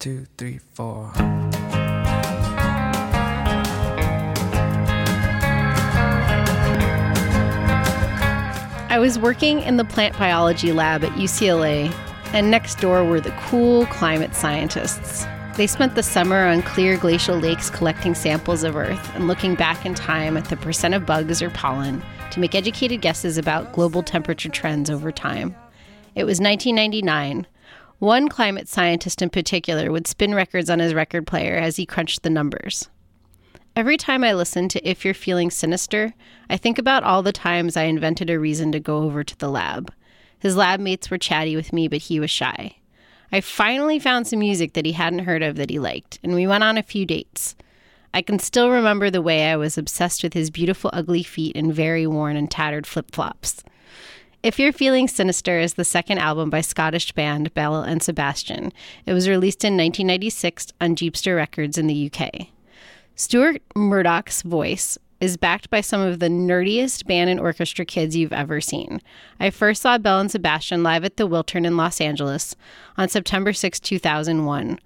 two, three, four. I was working in the plant biology lab at UCLA, and next door were the cool climate scientists. They spent the summer on clear glacial lakes collecting samples of Earth and looking back in time at the percent of bugs or pollen to make educated guesses about global temperature trends over time. It was 1999. One climate scientist in particular would spin records on his record player as he crunched the numbers. Every time I listen to If You're Feeling Sinister, I think about all the times I invented a reason to go over to the lab. His lab mates were chatty with me, but he was shy. I finally found some music that he hadn't heard of that he liked, and we went on a few dates. I can still remember the way I was obsessed with his beautiful, ugly feet and very worn and tattered flip flops. If You're Feeling Sinister is the second album by Scottish band Belle and Sebastian. It was released in 1996 on Jeepster Records in the UK. Stuart Murdoch's voice is backed by some of the nerdiest band and orchestra kids you've ever seen. I first saw Belle and Sebastian live at the Wiltern in Los Angeles on September 6, 2001,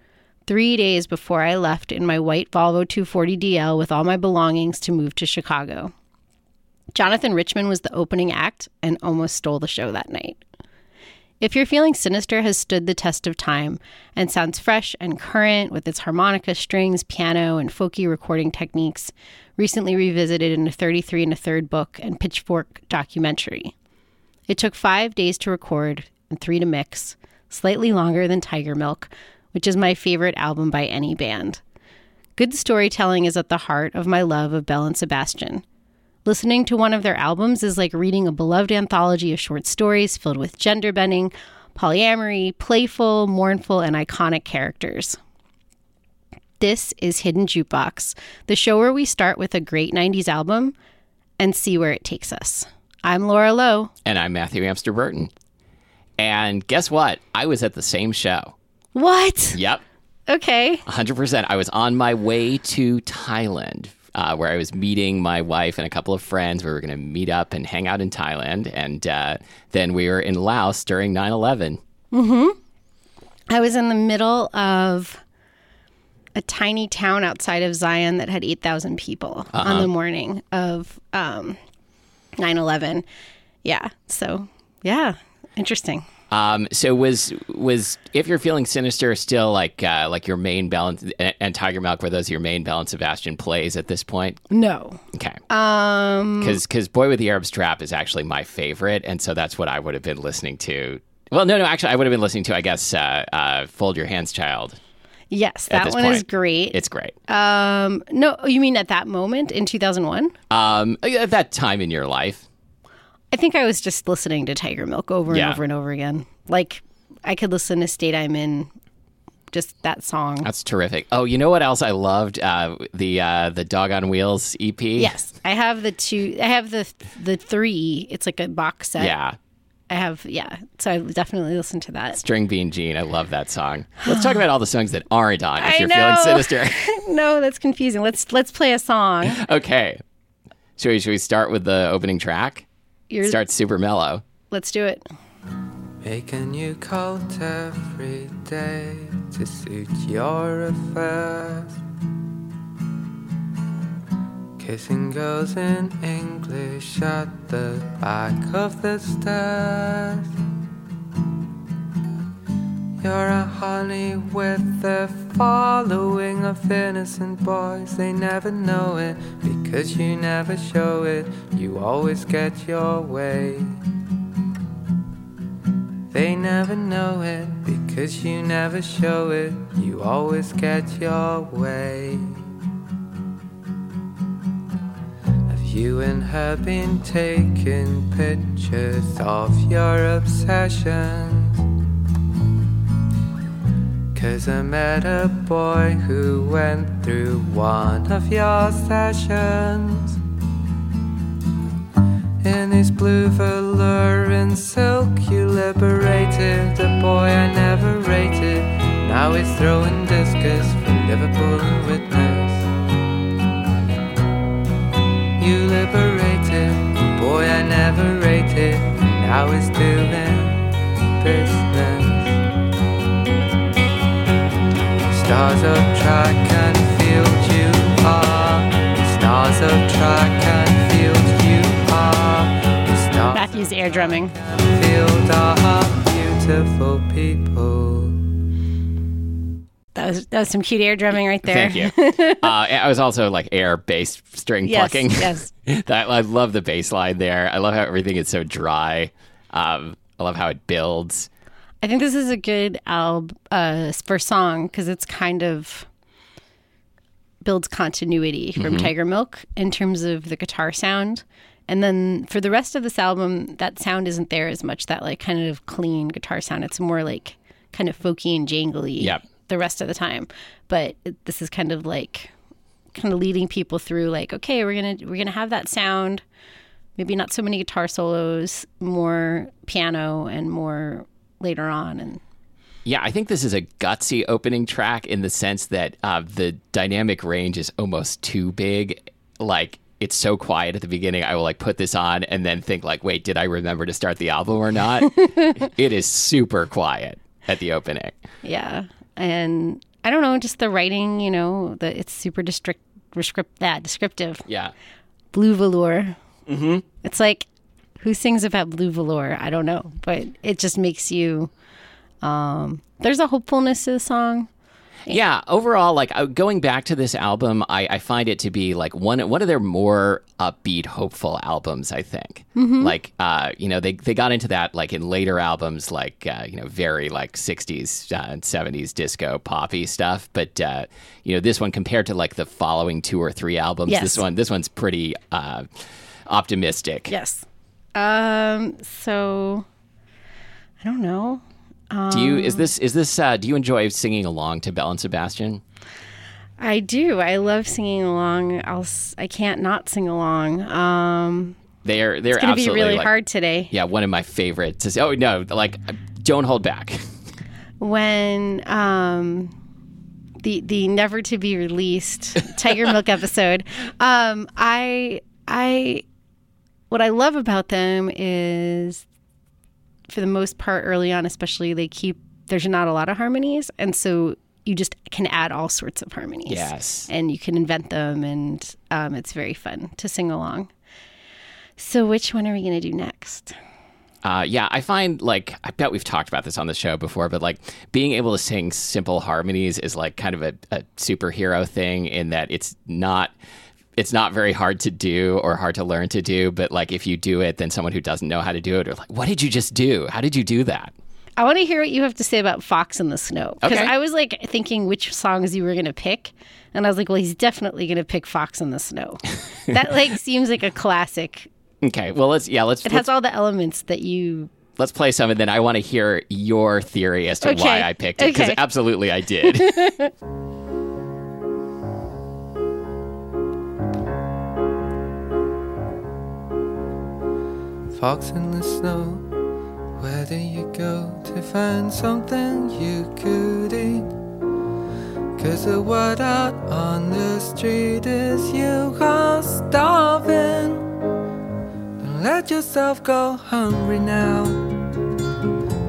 three days before I left in my white Volvo 240DL with all my belongings to move to Chicago. Jonathan Richman was the opening act and almost stole the show that night. If You're Feeling Sinister has stood the test of time and sounds fresh and current with its harmonica, strings, piano, and folky recording techniques, recently revisited in a 33 and a third book and Pitchfork documentary. It took five days to record and three to mix, slightly longer than Tigermilk, which is my favorite album by any band. Good storytelling is at the heart of my love of Belle and Sebastian. Listening to one of their albums is like reading a beloved anthology of short stories filled with gender bending, polyamory, playful, mournful, and iconic characters. This is Hidden Jukebox, the show where we start with a great 90s album and see where it takes us. I'm Laura Lowe. And I'm Matthew Amster Burton. And guess what? I was at the same show. What? Yep, Okay. 100%. I was on my way to Thailand, uh, where I was meeting my wife and a couple of friends. We were going to meet up and hang out in Thailand. And uh, then we were in Laos during 9 11. I was in the middle of a tiny town outside of Zion that had 8,000 people on the morning of um, 9/11. Yeah. So, yeah, interesting. Um, so was was if you're feeling sinister still like uh, like your main balance and, Tigermilk were those your main Belle and Sebastian plays at this point? No. Okay, Um because because Boy with the Arab Strap is actually my favorite, and so that's what I would have been listening to. Well, no, no, actually, I would have been listening to, I guess, uh, uh, "Fold Your Hands, Child." yes, that one is great. It's great. Um no, you mean at that moment in 2001? Um, at that time in your life, I think I was just listening to Tigermilk over and Yeah. over and over again. Like I could listen to State I'm in just that song. that's terrific. Oh, you know what else I loved? Uh, the uh, the Dog on Wheels EP. Yes, I have the two. I have the the three. It's like a box set. Yeah. I have. Yeah, so I definitely listened to that. String Bean Jean, I love that song. Let's talk about all the songs that aren't on. If I you're know. feeling sinister, no, that's confusing. Let's let's play a song. okay. Should we, should we start with the opening track? You're, Start super mellow. Let's do it. Make a new coat every day to suit your affairs. Kissing girls in English at the back of the stairs. You're a honey with a following of innocent boys. They never know it because you never show it. You always get your way. They never know it because you never show it. You always get your way. Have you and her been taking pictures of your obsessions? Cause I met a boy who went through one of your sessions. In his blue velour and silk, you liberated a boy I never rated. Now he's throwing discus from Liverpool and witness. You liberated a boy I never rated. Now he's doing business. Stars of track and field you are. Stars of track and field you are. Stars Matthew's air drumming. field are beautiful people. That was that was some cute air drumming right there. Thank you. uh, I was also like air bass string Yes, plucking. yes. that, I love the bass line there. I love how everything is so dry. Um, I love how it builds. I think this is a good album uh, for song because it's kind of builds continuity from Tigermilk in terms of the guitar sound. And then for the rest of this album, that sound isn't there as much. That like kind of clean guitar sound. It's more like kind of folky and jangly. Yep. The rest of the time, but it, this is kind of like kind of leading people through like okay we're gonna we're gonna have that sound maybe not so many guitar solos more piano and more later on and Yeah, I think this is a gutsy opening track in the sense that uh, the dynamic range is almost too big. Like it's so quiet at the beginning. I will like put this on and then think like, wait, did I remember to start the album or not? it is super quiet at the opening. yeah and i don't know just the writing you know the it's super district descript that descriptive Yeah. blue velour mm-hmm. it's like who sings about blue velour i don't know but it just makes you um there's a hopefulness to the song Yeah, overall, like uh, going back to this album, I, I find it to be like one one of their more upbeat, hopeful albums. I think, like uh, you know, they they got into that like in later albums, like uh, you know, very like '60s uh, and '70s disco poppy stuff. But uh, you know, this one compared to like the following two or three albums, Yes. this one this one's pretty uh, optimistic. yes um so i don't know Do you is this is this uh, do you enjoy singing along to Belle and Sebastian? I do. I love singing along. I'll. I can't not sing along. Um, They're they're it's gonna be really like, hard today. Yeah, one of my favorites. Oh no, like don't hold back. When um, the the never to be released Tigermilk episode, um, I I what I love about them is, for the most part, early on, especially, they keep there's not a lot of harmonies, and so you just can add all sorts of harmonies. Yes. and you can invent them, and um, it's very fun to sing along. So, which one are we going to do next? Uh, yeah, I find like I bet we've talked about this on the show before, but like being able to sing simple harmonies is like kind of a, a superhero thing in that it's not it's not very hard to do or hard to learn to do, but like if you do it, then someone who doesn't know how to do it are like, "What did you just do? How did you do that?" I want to hear what you have to say about Fox in the Snow. Because Okay. I was like thinking which songs you were going to pick. And I was like, well, he's definitely going to pick Fox in the Snow. that like seems like a classic. Okay, well let's yeah let's It let's, has all the elements that you. let's play some, and then I want to hear your theory as to Okay, why I picked it because okay. absolutely I did. Fox in the snow, where do you go to find something you could eat? Cause the word out on the street is you are starving. Don't let yourself go hungry now.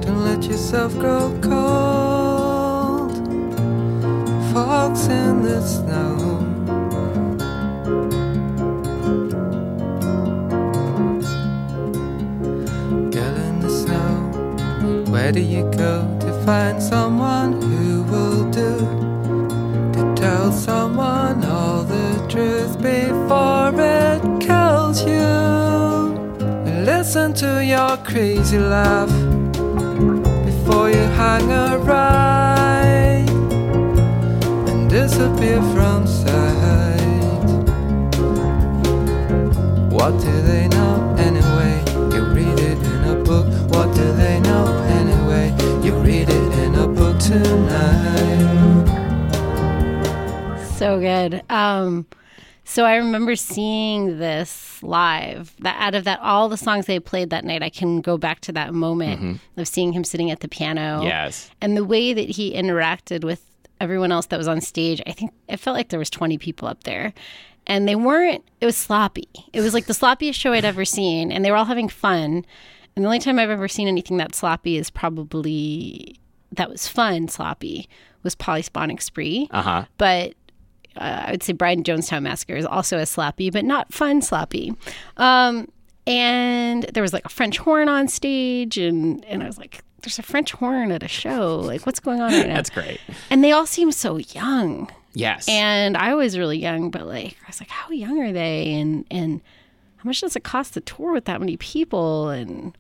Don't let yourself grow cold. Fox in the snow. Where do you go to find someone who will do? To tell someone all the truth before it kills you. Listen to your crazy laugh before you hang a right and disappear from sight. What do they know tonight. So good. Um, so I remember seeing this live. That out of that, all the songs they played that night, I can go back to that moment of seeing him sitting at the piano. yes. and the way that he interacted with everyone else that was on stage i think it felt like there was 20 people up there and they weren't it was sloppy it was like the sloppiest show i'd ever seen and they were all having fun and the only time i've ever seen anything that sloppy is probably that was fun sloppy was Polyphonic Spree. Uh huh. but uh, I would say Brian Jonestown Massacre is also a sloppy, but not fun sloppy. Um, and there was like a French horn on stage, and and I was like, "There's a French horn at a show. Like, what's going on right now?" That's great. and they all seem so young, Yes. and I was really young, but like I was like, "How young are they?" And and how much does it cost to tour with that many people? And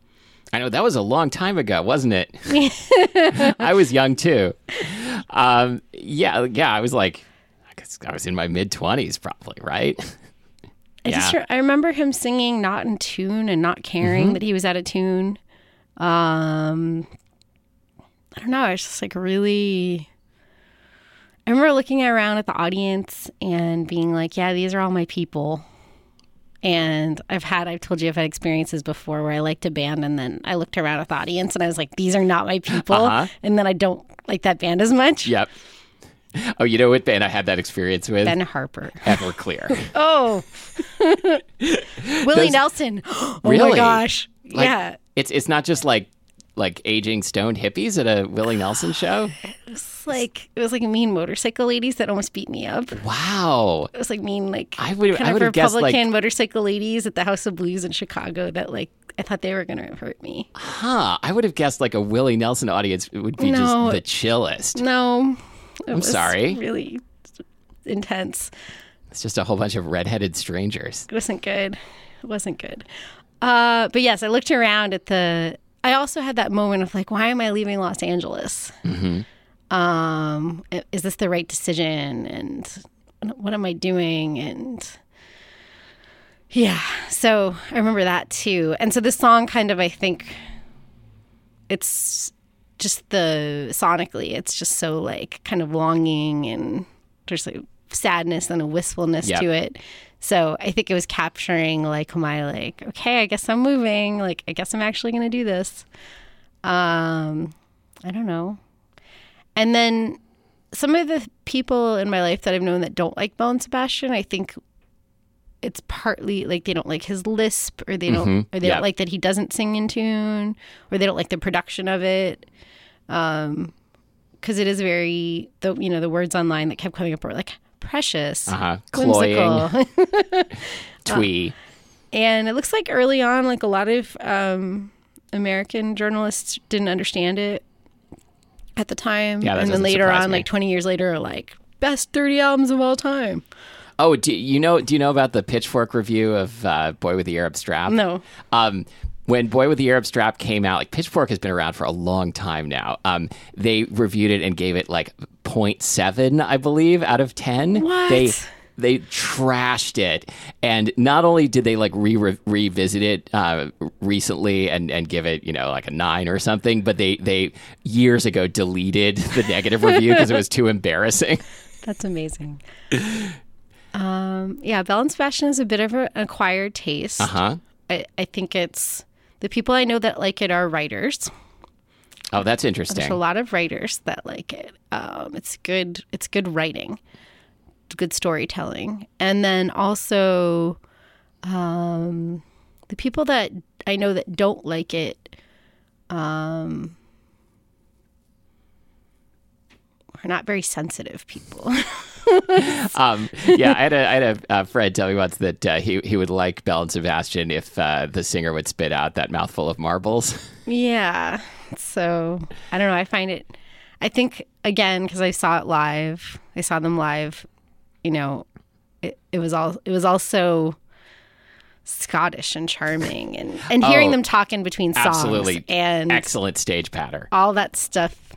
I know that was a long time ago, wasn't it? I was young too. Um, yeah, yeah. I was like, I guess I was in my mid twenties, probably, right? I just Yeah. re- I remember him singing not in tune and not caring that he was out of tune. Um, I don't know. I was just like really. I remember looking around at the audience and being like, "Yeah, these are all my people." And I've had, I've told you, I've had experiences before where I liked a band and then I looked around at the audience and I was like, "These are not my people," Uh-huh. and then I don't like that band as much. Yep. Oh, you know what band I had that experience with? Ben Harper. Everclear. Oh, Willie Those- Nelson. Oh Really? my gosh. Like, yeah. It's it's not just like like aging stoned hippies at a Willie Nelson show. It's like it was like mean motorcycle ladies that almost beat me up. Wow. It was like mean like I would- kind I of would have guessed, like- Republican motorcycle ladies at the House of Blues in Chicago that like I thought they were gonna hurt me. Huh. I would have guessed like a Willie Nelson audience would be No. just the chillest. No, it I'm was sorry. Really intense. It's just a whole bunch of redheaded strangers. It wasn't good. It wasn't good. Uh, but yes, I looked around at the. I also had that moment of like, why am I leaving Los Angeles? Um, is this the right decision? And what am I doing? And yeah, so I remember that too. And so this song kind of, I think, it's just the sonically, it's just so like kind of longing and there's like sadness and a wistfulness Yep. to it. So I think it was capturing like my like, okay, I guess I'm moving. Like I guess I'm actually gonna do this. Um, I don't know. And then some of the people in my life that I've known that don't like Belle and Sebastian, I think it's partly like they don't like his lisp or they don't Mhm. or they Yeah. don't like that he doesn't sing in tune or they don't like the production of it. Um because it is very the you know the words online that kept coming up were like precious, Uh-huh. Cloying. Twee. and it looks like early on like a lot of um American journalists didn't understand it at the time. Yeah, and then later on, me. like 20 years later, like, best 30 albums of all time. Oh, do you know? Do you know about the Pitchfork review of uh, Boy with the Arab Strap? No. Um, when Boy with the Arab Strap came out, like Pitchfork has been around for a long time now. Um, they reviewed it and gave it like 0.7, I believe, out of 10. What? They they trashed it, and not only did they like re- re- revisit it uh, recently and, and give it you know like a nine or something, but they they years ago deleted the negative review because it was too embarrassing. That's amazing. um, yeah, Belle and Sebastian is a bit of an acquired taste. Uh huh. I, I think it's the people I know that like it are writers. Oh, that's interesting. There's a lot of writers that like it. Um, it's good. It's good writing, good storytelling, and then also um, the people that I know that don't like it. Um, are not very sensitive people. Um, yeah, I had a, I had a, a friend tell me once that uh, he he would like Belle and Sebastian if uh, the singer would spit out that mouthful of marbles. Yeah. So I don't know. I find it, I think, again, because I saw it live, I saw them live, you know, it, it was all, it was also Scottish and charming and, and hearing Oh, them talk in between songs Absolutely, and excellent stage patter. all that stuff.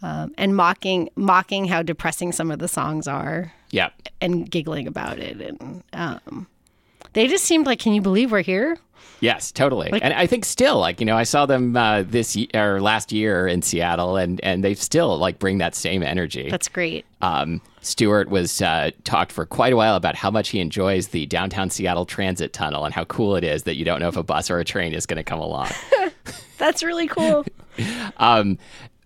Um, and mocking, mocking how depressing some of the songs are Yeah, and giggling about it. And, um, they just seemed like, can you believe we're here? yes, totally. and I think still, like you know, I saw them uh, this ye- or last year in Seattle, and and they still like bring that same energy. That's great. um, Stuart was uh, talked for quite a while about how much he enjoys the downtown Seattle Transit Tunnel and how cool it is that you don't know if a bus or a train is going to come along. That's really cool. Um,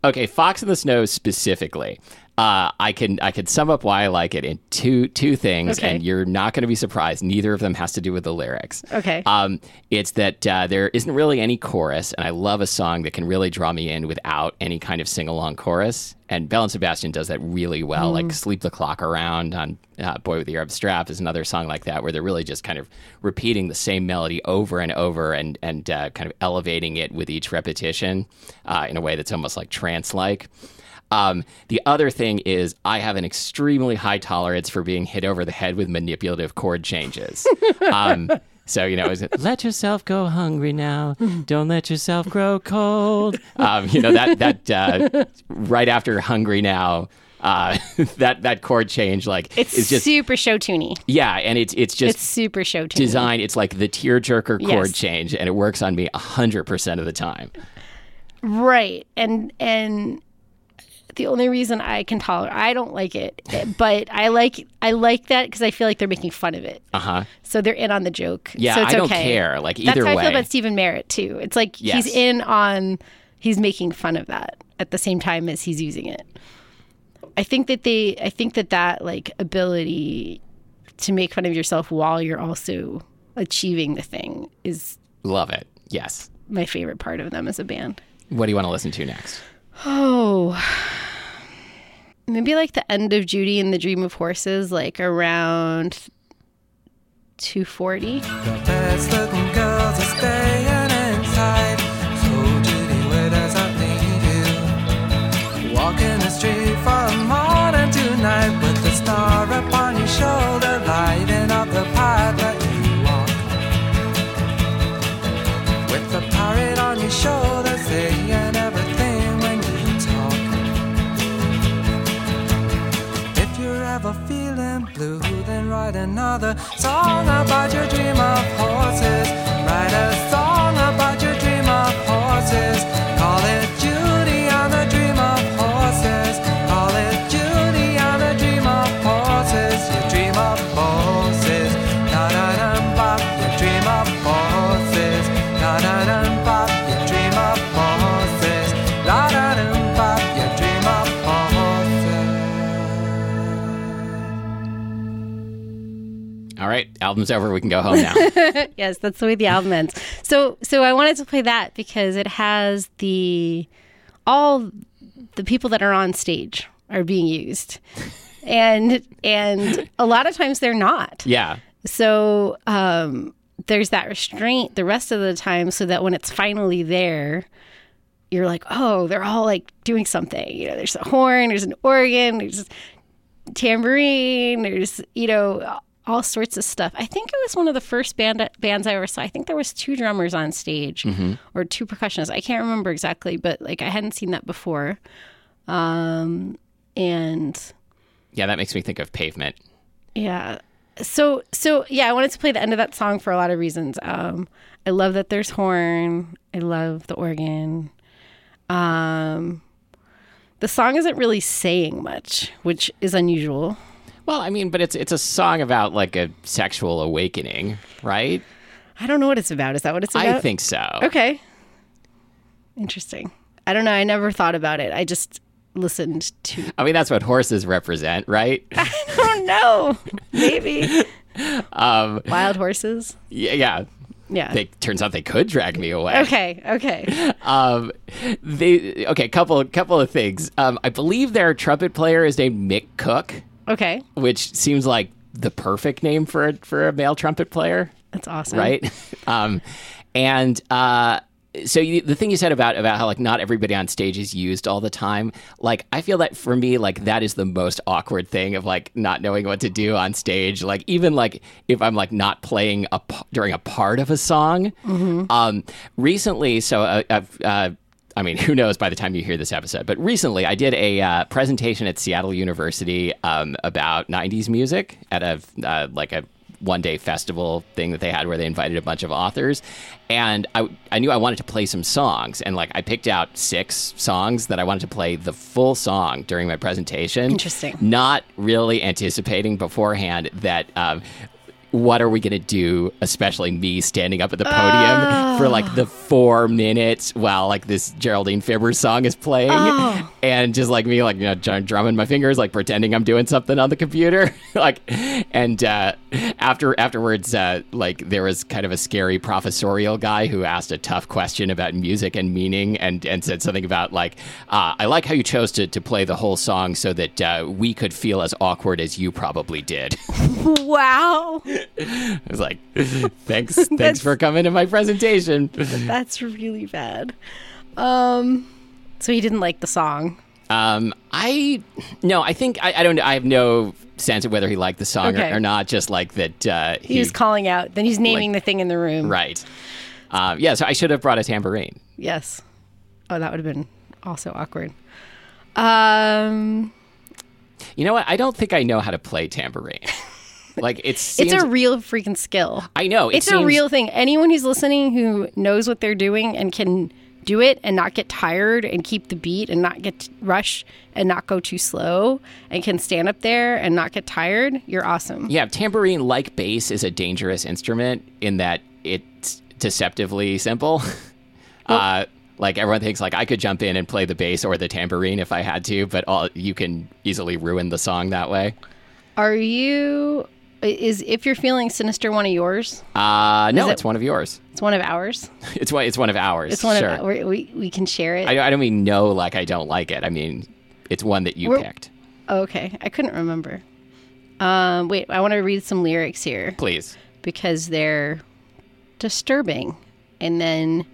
Okay, Fox in the Snow specifically. Uh, I can I can sum up why I like it in two two things, Okay. and you're not going to be surprised. Neither of them has to do with the lyrics. Okay. Um, it's that uh, there isn't really any chorus, and I love a song that can really draw me in without any kind of sing along chorus. And Belle and Sebastian does that really well. Like "Sleep the Clock Around" on uh, "Boy with the Arab Strap" is another song like that, where they're really just kind of repeating the same melody over and over, and and uh, kind of elevating it with each repetition uh, in a way that's almost like trance-like. Um, the other thing is, I have an extremely high tolerance for being hit over the head with manipulative chord changes. um, so you know, is it let yourself go hungry now? Don't let yourself grow cold. Um, you know that that uh, right after hungry now. Uh, that that chord change like it's is just super show tuney. yeah, and it's it's just It's super show tuney. design. It's like the tearjerker chord Yes. change, and it works on me hundred percent of the time. Right. And and the only reason I can tolerate I don't like it, but I like I like that because I feel like they're making fun of it. Uh huh. So they're in on the joke. Yeah, so it's I don't okay. care. Like That's either how I feel about Stephin Merritt too. It's like Yes. he's in on he's making fun of that at the same time as he's using it. I think that they I think that that like ability to make fun of yourself while you're also achieving the thing is Love it. Yes. my favorite part of them as a band. What do you want to listen to next? Oh. Maybe like the end of Judy and the Dream of Horses, like around 240. The best looking girls are staying inside. So Judy, where does that leave you? Walking the street from morning with star upon your shoulder, write another. Song about your dream album's over. We can go home now. yes, that's the way the album ends. So so I wanted to play that because it has the all the people that are on stage are being used. And and a lot of times they're not. yeah. So um, there's that restraint the rest of the time, so that when it's finally there, you're like, oh, they're all like doing something. You know, there's a horn, there's an organ, there's tambourine, there's you know all sorts of stuff. I think it was one of the first band bands I ever saw. I think there was two drummers on stage or two percussionists. I can't remember exactly, but like I hadn't seen that before. Um, and Yeah, that makes me think of Pavement. yeah. So so yeah, I wanted to play the end of that song for a lot of reasons. Um, I love that there's horn. I love the organ. Um, the song isn't really saying much, which is unusual. Well, I mean, but it's it's a song about like a sexual awakening, right? I don't know what it's about. Is that what it's about? I think so. Okay. Interesting. I don't know. I never thought about it. I just listened to. I mean, that's what horses represent, right? I don't know. Maybe um, wild horses. yeah, yeah. Yeah. They turns out they could drag me away. okay. Okay. Um, they okay. Couple couple of things. Um, I believe their trumpet player is named Mick Cooke, Okay. which seems like the perfect name for a, for a male trumpet player. That's awesome. right? um, and uh, so you, the thing you said about about how like not everybody on stage is used all the time, like I feel that for me, like that is the most awkward thing of like not knowing what to do on stage. Like even like if I'm like not playing a p- during a part of a song. Um, recently, so uh, I've. Uh, I mean, who knows by the time you hear this episode? But recently, I did a uh, presentation at Seattle University um, about '90s music at a uh, like a one day festival thing that they had where they invited a bunch of authors. And I, I knew I wanted to play some songs. And like I picked out six songs that I wanted to play the full song during my presentation. Interesting. Not really anticipating beforehand that. Um, what are we going to do, especially me standing up at the podium for like the four minutes while like this Geraldine Fibber song is playing and just like me, like, you know, drumming my fingers, like pretending I'm doing something on the computer. like, and uh, after afterwards, uh, like there was kind of a scary professorial guy who asked a tough question about music and meaning and, and said something about like, uh, I like how you chose to, to play the whole song so that uh, we could feel as awkward as you probably did. Wow. I was like, thanks, thanks for coming to my presentation. That's really bad. Um, so he didn't like the song. Um, I no, I think I, I don't. I have no sense of whether he liked the song Okay. or, or not. Just like that, uh, He, was calling out. Then he's naming Like- the thing in the room. right. Um, yeah, so I should have brought a tambourine. Yes. Oh, that would have been also awkward. Um, You know what? I don't think I know how to play tambourine. Like it seems. it's a real freaking skill. I know it it's a real thing. Anyone who's listening who knows what they're doing and can do it and not get tired and keep the beat and not get rush and not go too slow and can stand up there and not get tired, you're awesome. Yeah, tambourine, like bass, is a dangerous instrument in that it's deceptively simple. uh, like everyone thinks, like I could jump in and play the bass or the tambourine if I had to, but all, you can easily ruin the song that way. Are you is if you're feeling sinister one of yours? Uh, no, it- it's one of yours. It's one of ours. It's one. It's one of ours. It's one sure. of we we we can share it. I, I don't mean no, like I don't like it. I mean it's one that you We're- picked. okay, I couldn't remember. Um, wait, I want to read some lyrics here. Please. because they're disturbing. And then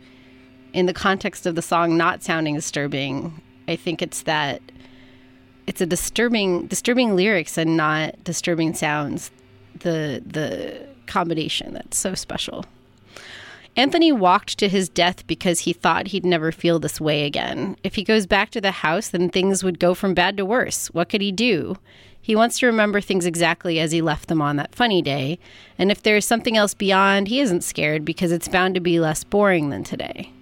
in the context of the song not sounding disturbing, I think it's that it's a disturbing disturbing lyrics and not disturbing sounds. The the combination that's so special. Anthony walked to his death because he thought he'd never feel this way again. If he goes back to the house, then things would go from bad to worse. What could he do? He wants to remember things exactly as he left them on that funny day. And if there is something else beyond, he isn't scared because it's bound to be less boring than today.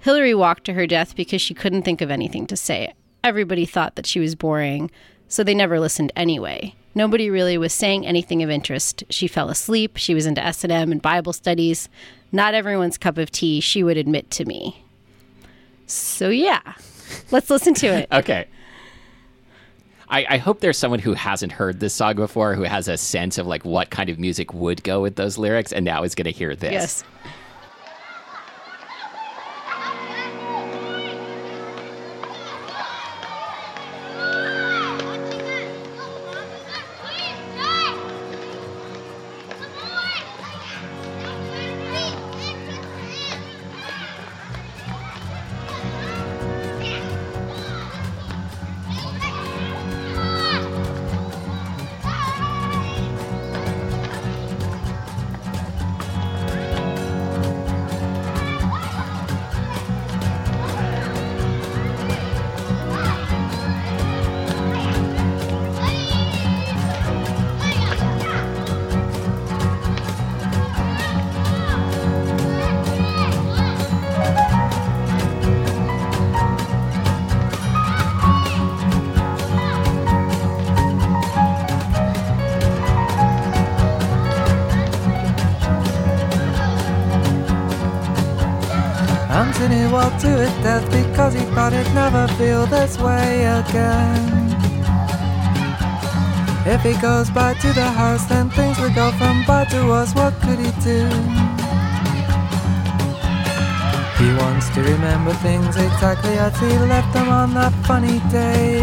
Hillary walked to her death because she couldn't think of anything to say. Everybody thought that she was boring, so they never listened anyway. Nobody really was saying anything of interest. She fell asleep. She was into S&M and Bible studies. Not everyone's cup of tea, she would admit to me. So yeah, let's listen to it. Okay. I, I hope there's someone who hasn't heard this song before who has a sense of like what kind of music would go with those lyrics and now is going to hear this. Yes. Anthony walked to his death because he thought he'd never feel this way again. If he goes back to the house, then things will go from bad to worse. What could he do? He wants to remember things exactly as he left them on that funny day.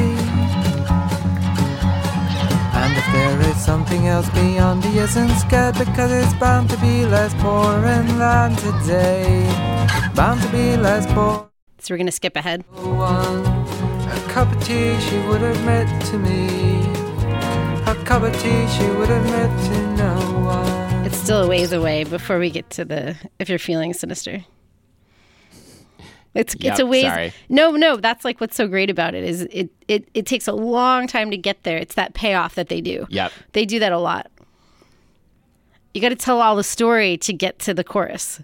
And if there is something else beyond, he isn't scared because it's bound to be less boring than today. Bound to be less boring. So we're going to skip ahead. A cup of tea she would admit to me. A cup of tea she would admit to no one. It's still a ways away before we get to the if you're feeling sinister. It's Yep, it's a ways. sorry. No, no, that's like what's so great about it is it, it it takes a long time to get there. It's that payoff that they do. Yep. They do that a lot. You got to tell all the story to get to the chorus.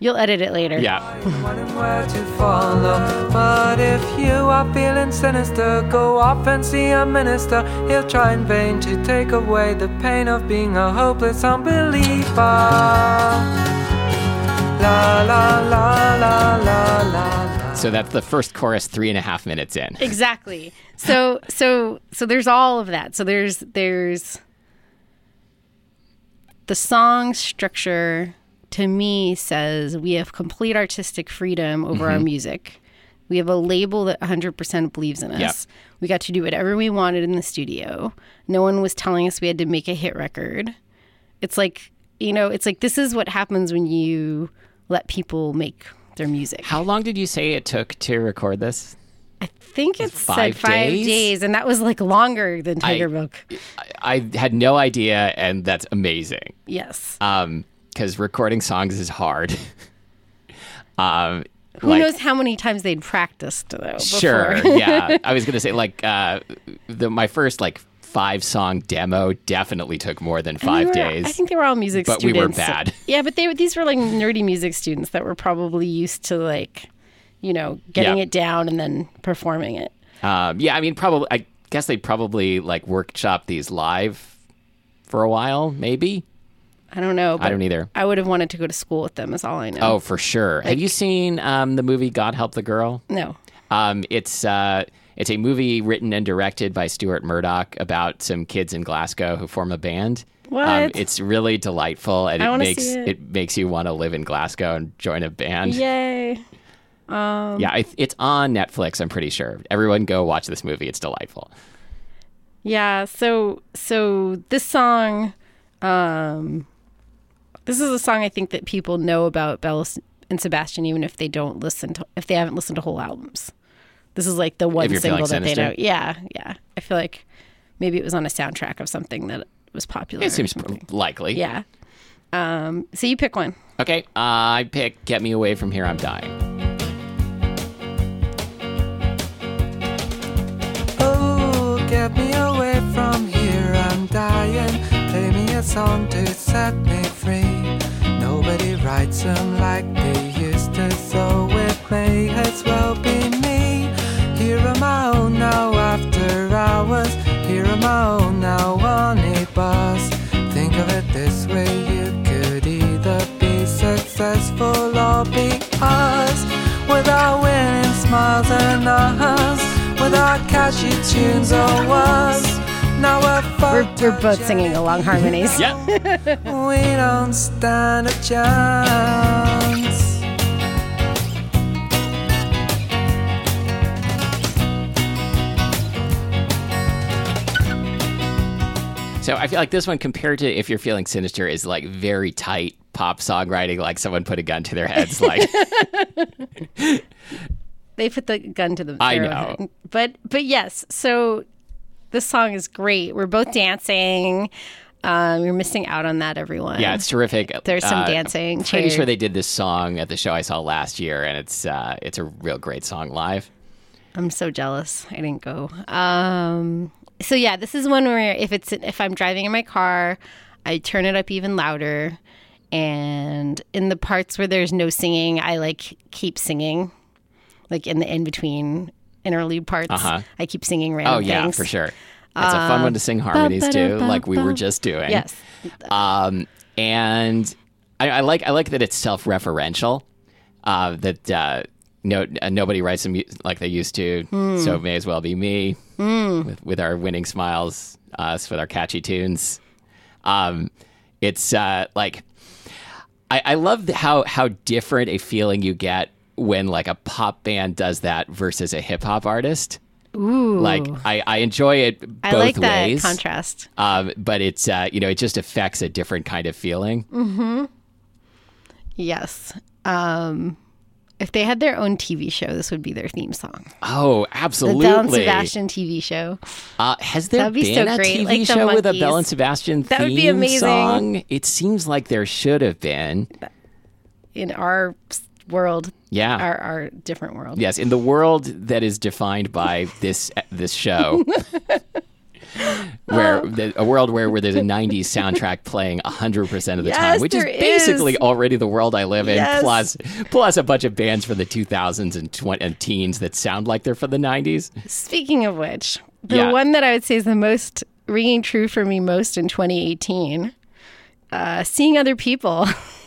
You'll edit it later. Yeah. Wondering where to follow. But if you are feeling sinister, go off and see a minister. He'll try in vain to take away the pain of being a hopeless unbeliever. La la la la la la la. So that's the first chorus, three and a half minutes in. Exactly. So so so there's all of that. So there's there's the song structure to me says we have complete artistic freedom over our music. We have a label that 100% believes in us. Yep. We got to do whatever we wanted in the studio. No one was telling us we had to make a hit record. It's like, you know, it's like this is what happens when you let people make their music. How long did you say it took to record this? I think it Five said five days? days? and that was like longer than Tigermilk. I, I had no idea, and that's amazing. Yes. Um, because recording songs is hard. um, Who like- knows how many times they'd practiced though? Before. Sure. yeah. I was gonna say like uh, the my first like five song demo definitely took more than five were- days. I think they were all music But we were students. bad. Yeah, but they these were like nerdy music students that were probably used to like, you know, getting it down and then performing it. Um, yeah, I mean, probably. I guess they probably like workshop these live for a while, maybe. I don't know. But I don't either. I would have wanted to go to school with them. Is all I know. Oh, for sure. Have you seen um, the movie God Help the Girl? no. Um, it's uh, it's a movie written and directed by Stuart Murdoch about some kids in Glasgow who form a band. Um, What? it's really delightful, and I it makes it. it. makes you want to live in Glasgow and join a band. Yay. Yeah, it, it's on Netflix. I'm pretty sure. Everyone, go watch this movie. It's delightful. Yeah, so so this song um this is a song I think that people know about Belle and Sebastian even if they don't listen to if they haven't listened to whole albums. This is like the one single feeling that they know. Yeah, yeah. I feel like maybe it was on a soundtrack of something that was popular. It seems likely. Yeah. Um so you pick one. Okay, uh, I pick "Get Me Away from Here, I'm Dying." Oh, get me away from here, I'm dying. Song to set me free. Nobody writes them like they used to, so it may as well be me. Here am I own now after hours. Here am I own now on a bus. Think of it this way, you could either be successful or be us. Without winning smiles and us. Without catchy tunes or was. Now we're, We're, both singing along harmonies. Yeah. We don't stand a chance. So I feel like this one, compared to "If You're Feeling Sinister," is like very tight pop songwriting. Like someone put a gun to their heads. Like they put the gun to the I know. head. But but yes, so this song is great. We're both dancing. Um, you're missing out on that, everyone. yeah, it's terrific. There's some Uh, dancing, Pretty cheer. sure they did this song at the show I saw last year, and it's uh, it's a real great song live. I'm so jealous. I didn't go. Um, so yeah, this is one where if it's if I'm driving in my car, I turn it up even louder, and in the parts where there's no singing, I like keep singing, like in the in between interlude parts. Uh-huh. I keep singing random Oh yeah, things. for sure. It's a fun one to sing harmonies too, like we were just doing. Yes. Um, and I, I like I like that it's self-referential. Uh, that uh, no uh, nobody writes them like they used to, so it may as well be me with, with our winning smiles, us with our catchy tunes. Um, it's uh, like I, I love how how different a feeling you get when like a pop band does that versus a hip hop artist. Ooh. Like I, I enjoy it both I like that ways. contrast. Um, but it's uh, you know it just affects a different kind of feeling. Mm-hmm. Yes. Um, if they had their own TV show, this would be their theme song. Oh, absolutely! The. Belle and Sebastian TV show. Uh, has there That'd be been so a great, TV like show with a. Belle and Sebastian That would be theme amazing. song? It seems like there should have been. in our world, Yeah. our, our different world. Yes, in the world that is defined by this this show, where the, a world where, where there's a 90s soundtrack playing 100% of the Yes, time, which is basically is. already the world I live in, Yes. plus plus a bunch of bands from the 2000s and, tw- and teens that sound like they're from the 90s. Speaking of which, the Yeah. one that I would say is the most ringing true for me most in 2018, uh, seeing other people.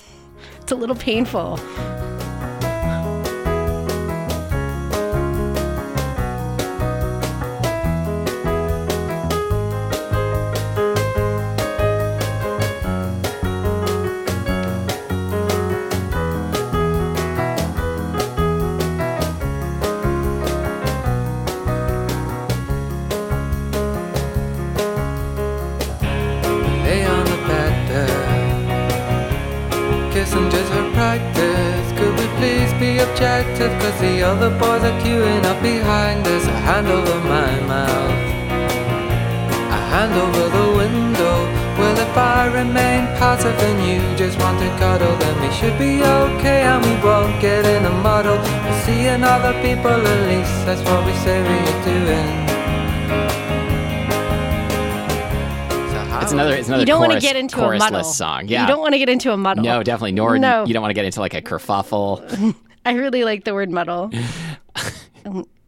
it's a little painful. Should be okay and we won't get in a muddle. We're seeing other people, at least that's what we say we're doing. It's another it's another you don't want to get into a chorusless muddle. song. Yeah. You don't want to get into a muddle. no, definitely. Nor No. you don't want to get into like a kerfuffle. I really like the word muddle.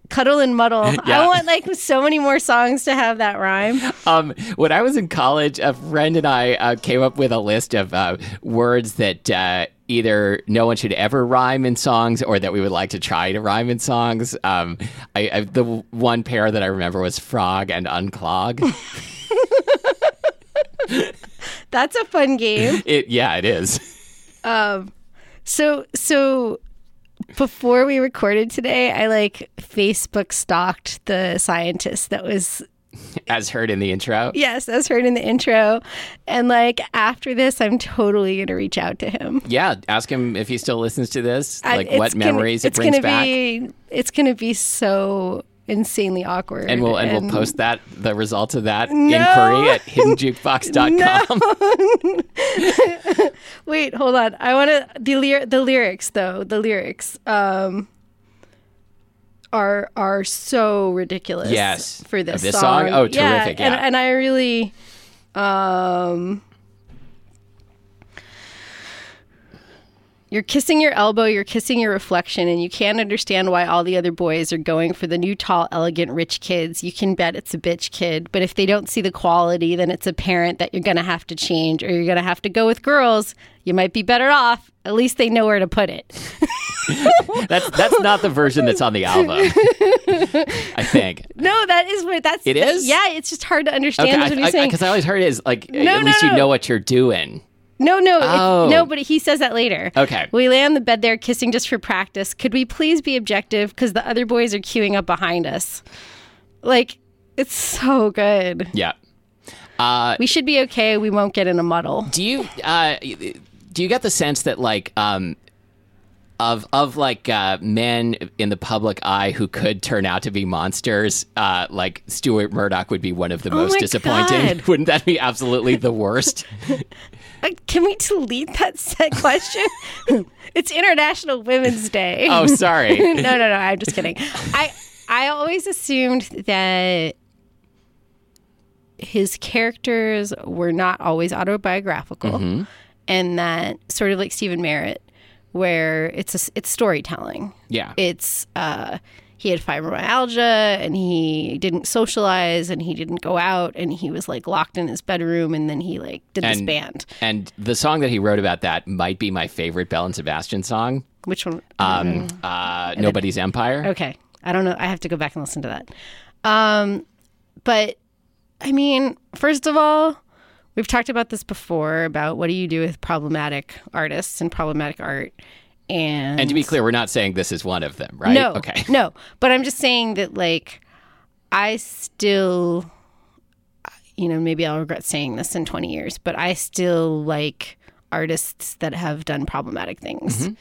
Cuddle and muddle. Yeah. I want like so many more songs to have that rhyme. Um, when I was in college, a friend and I uh, came up with a list of uh, words that uh, either no one should ever rhyme in songs or that we would like to try to rhyme in songs. Um, I, I, the one pair that I remember was frog and unclog. That's a fun game. it, yeah, it is. Um, So so before we recorded today, I like Facebook stalked the scientist that was As heard in the intro. yes, as heard in the intro. And like after this, I'm totally gonna reach out to him. Yeah, ask him if he still listens to this, like it's what gonna- memories it brings gonna back. Be, it's gonna be so insanely awkward. and we'll and, we'll post that the results of that inquiry at hiddenjukebox.com. Wait, hold on. I want to the lyr- the lyrics though. The lyrics um are are so ridiculous. Yes. for this, this song? Oh, terrific, And, yeah. and I really um. You're kissing your elbow, you're kissing your reflection, and you can't understand why all the other boys are going for the new, tall, elegant, rich kids. You can bet it's a bitch kid, but if they don't see the quality, then it's apparent that you're going to have to change or you're going to have to go with girls. You might be better off. At least they know where to put it. that's that's not the version that's on the album. I think. No, that is what that's. It is? Yeah, it's just hard to understand. is what he's saying. because I, always heard it is like No, at no, least you know what you're doing. No, no, Oh. no, but he says that later. Okay. We lay on the bed there, kissing just for practice. Could we please be objective? Because the other boys are queuing up behind us. Like, it's so good. Yeah. Uh, We should be okay. We won't get in a muddle. do you uh, do you get the sense that like um of of like uh, men in the public eye who could turn out to be monsters, uh, like Stuart Murdoch would be one of the most Oh my disappointing. God. Wouldn't that be absolutely the worst? Uh, Can we delete that set question? it's International Women's Day. oh, sorry. no, no, no. I'm just kidding. I I always assumed that his characters were not always autobiographical, Mm-hmm. and that sort of like Stephin Merritt, where it's a, it's storytelling. Yeah. It's uh, he had fibromyalgia and he didn't socialize and he didn't go out and he was like locked in his bedroom and then he like did this band. And the song that he wrote about that might be my favorite Belle and Sebastian song. Which one? Um, uh, Nobody's Empire. Okay. I don't know. I have to go back and listen to that. Um, but I mean, first of all, we've talked about this before about what do you do with problematic artists and problematic art. And, And to be clear, we're not saying this is one of them, right? no, Okay. no. But I'm just saying that, like, I still, you know, maybe I'll regret saying this in 20 years, but I still like artists that have done problematic things. Mm-hmm.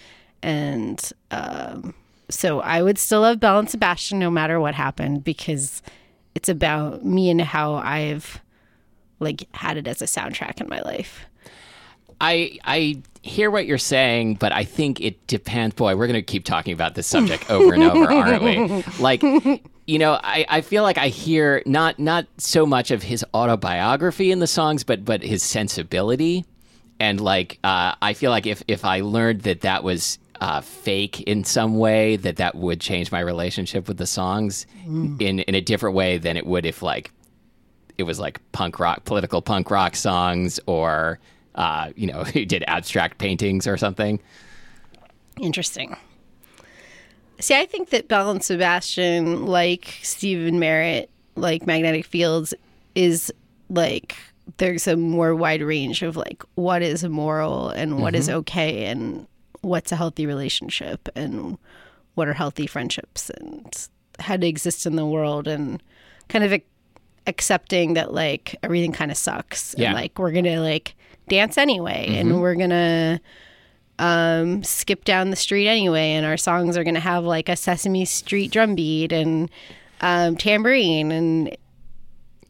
And um, so I would still love Belle and Sebastian no matter what happened because it's about me and how I've like had it as a soundtrack in my life. I I hear what you're saying, but I think it depends. Boy, we're going to keep talking about this subject over and over, aren't we? Like, you know, I, I feel like I hear not not so much of his autobiography in the songs, but but his sensibility, and like uh, I feel like if if I learned that that was uh, fake in some way, that that would change my relationship with the songs in in a different way than it would if like it was like punk rock, political punk rock songs, or uh, you know, he did abstract paintings or something. Interesting. See, I think that Belle and Sebastian, like Stephin Merritt, like Magnetic Fields, is like there's a more wide range of like what is moral and what is okay and what's a healthy relationship and what are healthy friendships and how to exist in the world and kind of accepting that like everything kind of sucks Yeah. and like we're gonna like dance anyway and we're gonna um, skip down the street anyway, and our songs are going to have like a Sesame Street drum beat and um, tambourine, and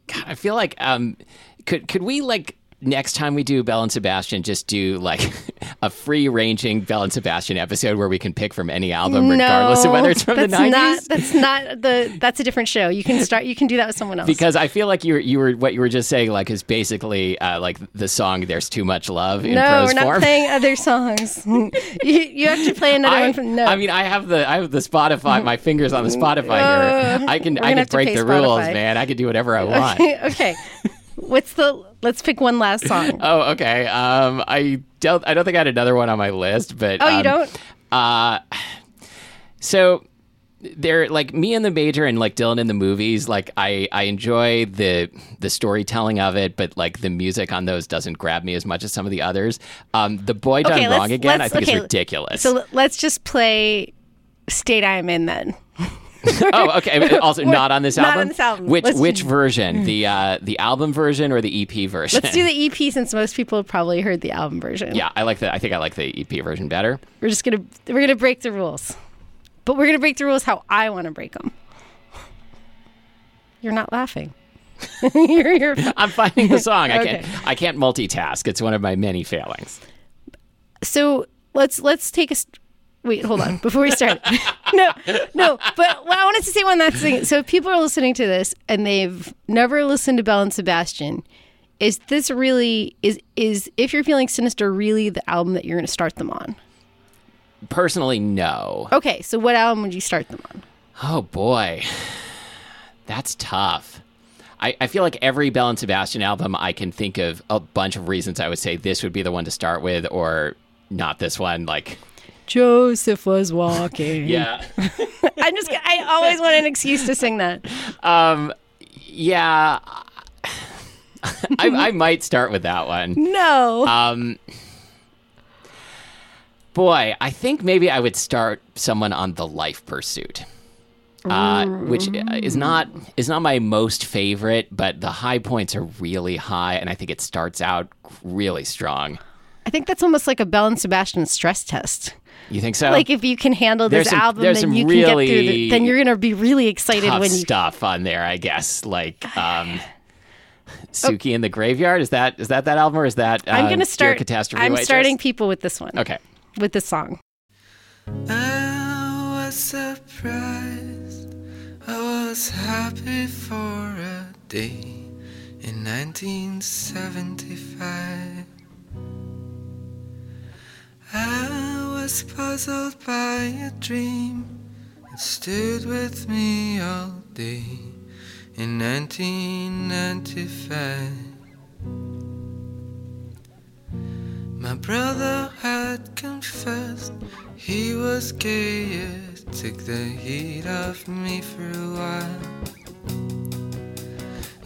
God, I feel like um, could could we like next time we do Belle and Sebastian just do like a free ranging Belle and Sebastian episode where we can pick from any album regardless of whether it's from the nineties. Not, that's not the. That's a different show. You can start. You can do that with someone else. because I feel like you were, you were what you were just saying like is basically uh, like the song "There's Too Much Love" in no, prose we're not form. playing other songs. you, you have to play another I, one from no. I mean, I have the I have the Spotify. My fingers on the Spotify here. I can I can break the rules, man. I can do whatever I want. okay. What's the? Let's pick one last song. Oh, okay. Um, I don't. I don't think I had another one on my list, but Oh, you um, don't? Uh, so they're like me and the major and like Dylan in the movies. Like I, I enjoy the the storytelling of it, but like the music on those doesn't grab me as much as some of the others. Um, the boy done Okay, wrong again. I think okay, is ridiculous. So let's just play "State I Am In" then. oh, okay. Also, not on this Not album. on this album. Which Let's- which version? The uh, the album version or the EP version? Let's do the EP since most people have probably heard the album version. Yeah, I like the. I think I like the EP version better. We're just gonna we're gonna break the rules, but we're gonna break the rules how I want to break them. You're not laughing. you're, you're, I'm finding the song. I Okay. can't. I can't multitask. It's one of my many failings. so let's let's take a wait. Hold on before we start. no, no. But what I wanted to say one last thing. So if people are listening to this and they've never listened to Belle and Sebastian, is this really is is if you're feeling sinister really the album that you're going to start them on? Personally, no. Okay, so what album would you start them on? Oh boy, that's tough. I, I feel like every Belle and Sebastian album, I can think of a bunch of reasons I would say this would be the one to start with, or not this one. Like, Joseph was walking. yeah, I'm just. I always want an excuse to sing that. um, yeah. I, I might start with that one. No. Um, boy, I think maybe I would start someone on the Life Pursuit, uh, which is not is not my most favorite, but the high points are really high, and I think it starts out really strong. I think that's almost like a Belle and Sebastian stress test. You think so? Like if you can handle There's this some- album, then some you can get through. really The, then you're gonna be really excited tough when you. stuff on there, I guess. Like um, Suki in the Graveyard. Is that is that that album or is that? Uh, I'm gonna Dear start. Catastrophe I'm Waitress? starting people with this one. Okay. With this song. I was surprised. I was happy for a day in 1975. I was puzzled by a dream that stood with me all day in 1995. My brother had confessed he was gay, it took the heat off me for a while.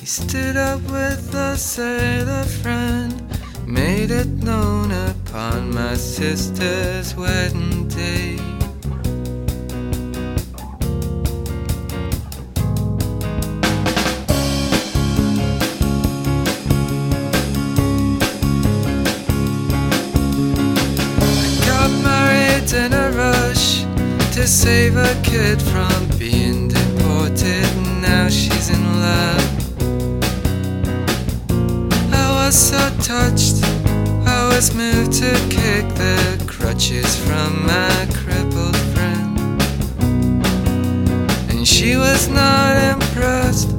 He stood up with a sailor friend, made it known upon my sister's wedding day. I got married in a rush to save a kid from being deported. Now she's in love. Was so touched, I was moved to kick the crutches from my crippled friend. And she was not impressed,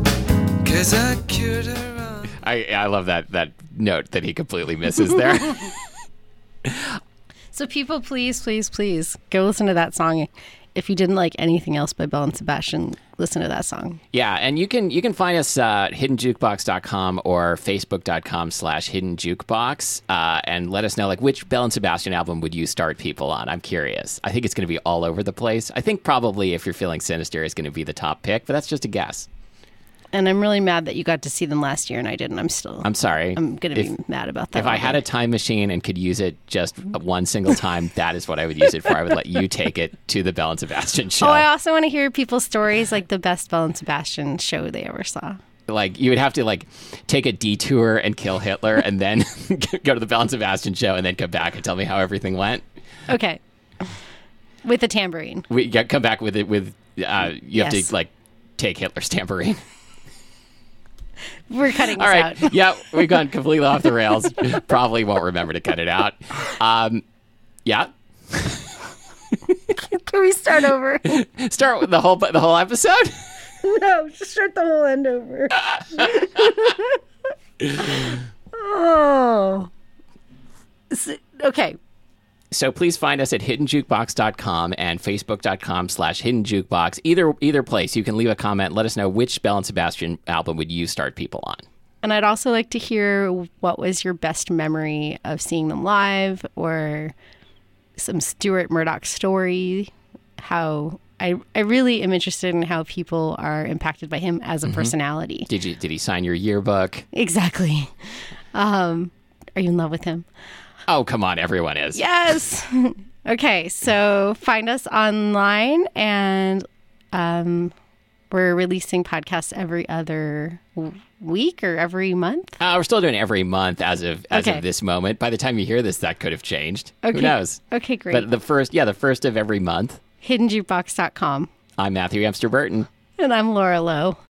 cause I cured her. I I love that that note that he completely misses there. So people, please, please, please go listen to that song. If you didn't like anything else by Belle and Sebastian, listen to that song. yeah, and you can you can find us uh, hiddenjukebox.com or facebook.com slash hiddenjukebox uh, and let us know like which Belle and Sebastian album would you start people on. I'm curious. I think it's going to be all over the place. I think probably if you're feeling sinister is going to be the top pick, but that's just a guess. And I'm really mad that you got to see them last year and I didn't. I'm still. I'm sorry. I'm gonna If- be mad about that. If I had a time machine and could use it just one single time, that is what I would use it for. I would let you take it to the Belle and Sebastian show. Oh, I also want to hear people's stories, like the best Belle and Sebastian show they ever saw. like you would have to like take a detour and kill Hitler and then go to the Belle and Sebastian show and then come back and tell me how everything went. Okay. With a tambourine. We get, come back with it with uh, you have Yes. to like take Hitler's tambourine. We're cutting this All right, out. yeah, we've gone completely off the rails. Probably won't remember to cut it out. Um, yeah, Can we start over? start with the whole the whole episode. no, just start the whole end over. oh. S- okay. So please find us at hiddenjukebox.com and facebook.com slash hiddenjukebox. Either either place, you can leave a comment. Let us know which Belle and Sebastian album would you start people on. And I'd also like to hear what was your best memory of seeing them live or some Stuart Murdoch story. How I, I really am interested in how people are impacted by him as a personality. Did you did he sign your yearbook? Exactly. Um, are you in love with him? Oh, come on, everyone is. Yes. okay, so find us online, and um, we're releasing podcasts every other week or every month. Uh, we're still doing every month as of as Okay. of this moment. By the time you hear this, that could have changed. Okay. Who knows? Okay, great. But the first, yeah, the first of every month. HiddenJukebox.com. I'm Matthew Amster Burton. And I'm Laura Lowe.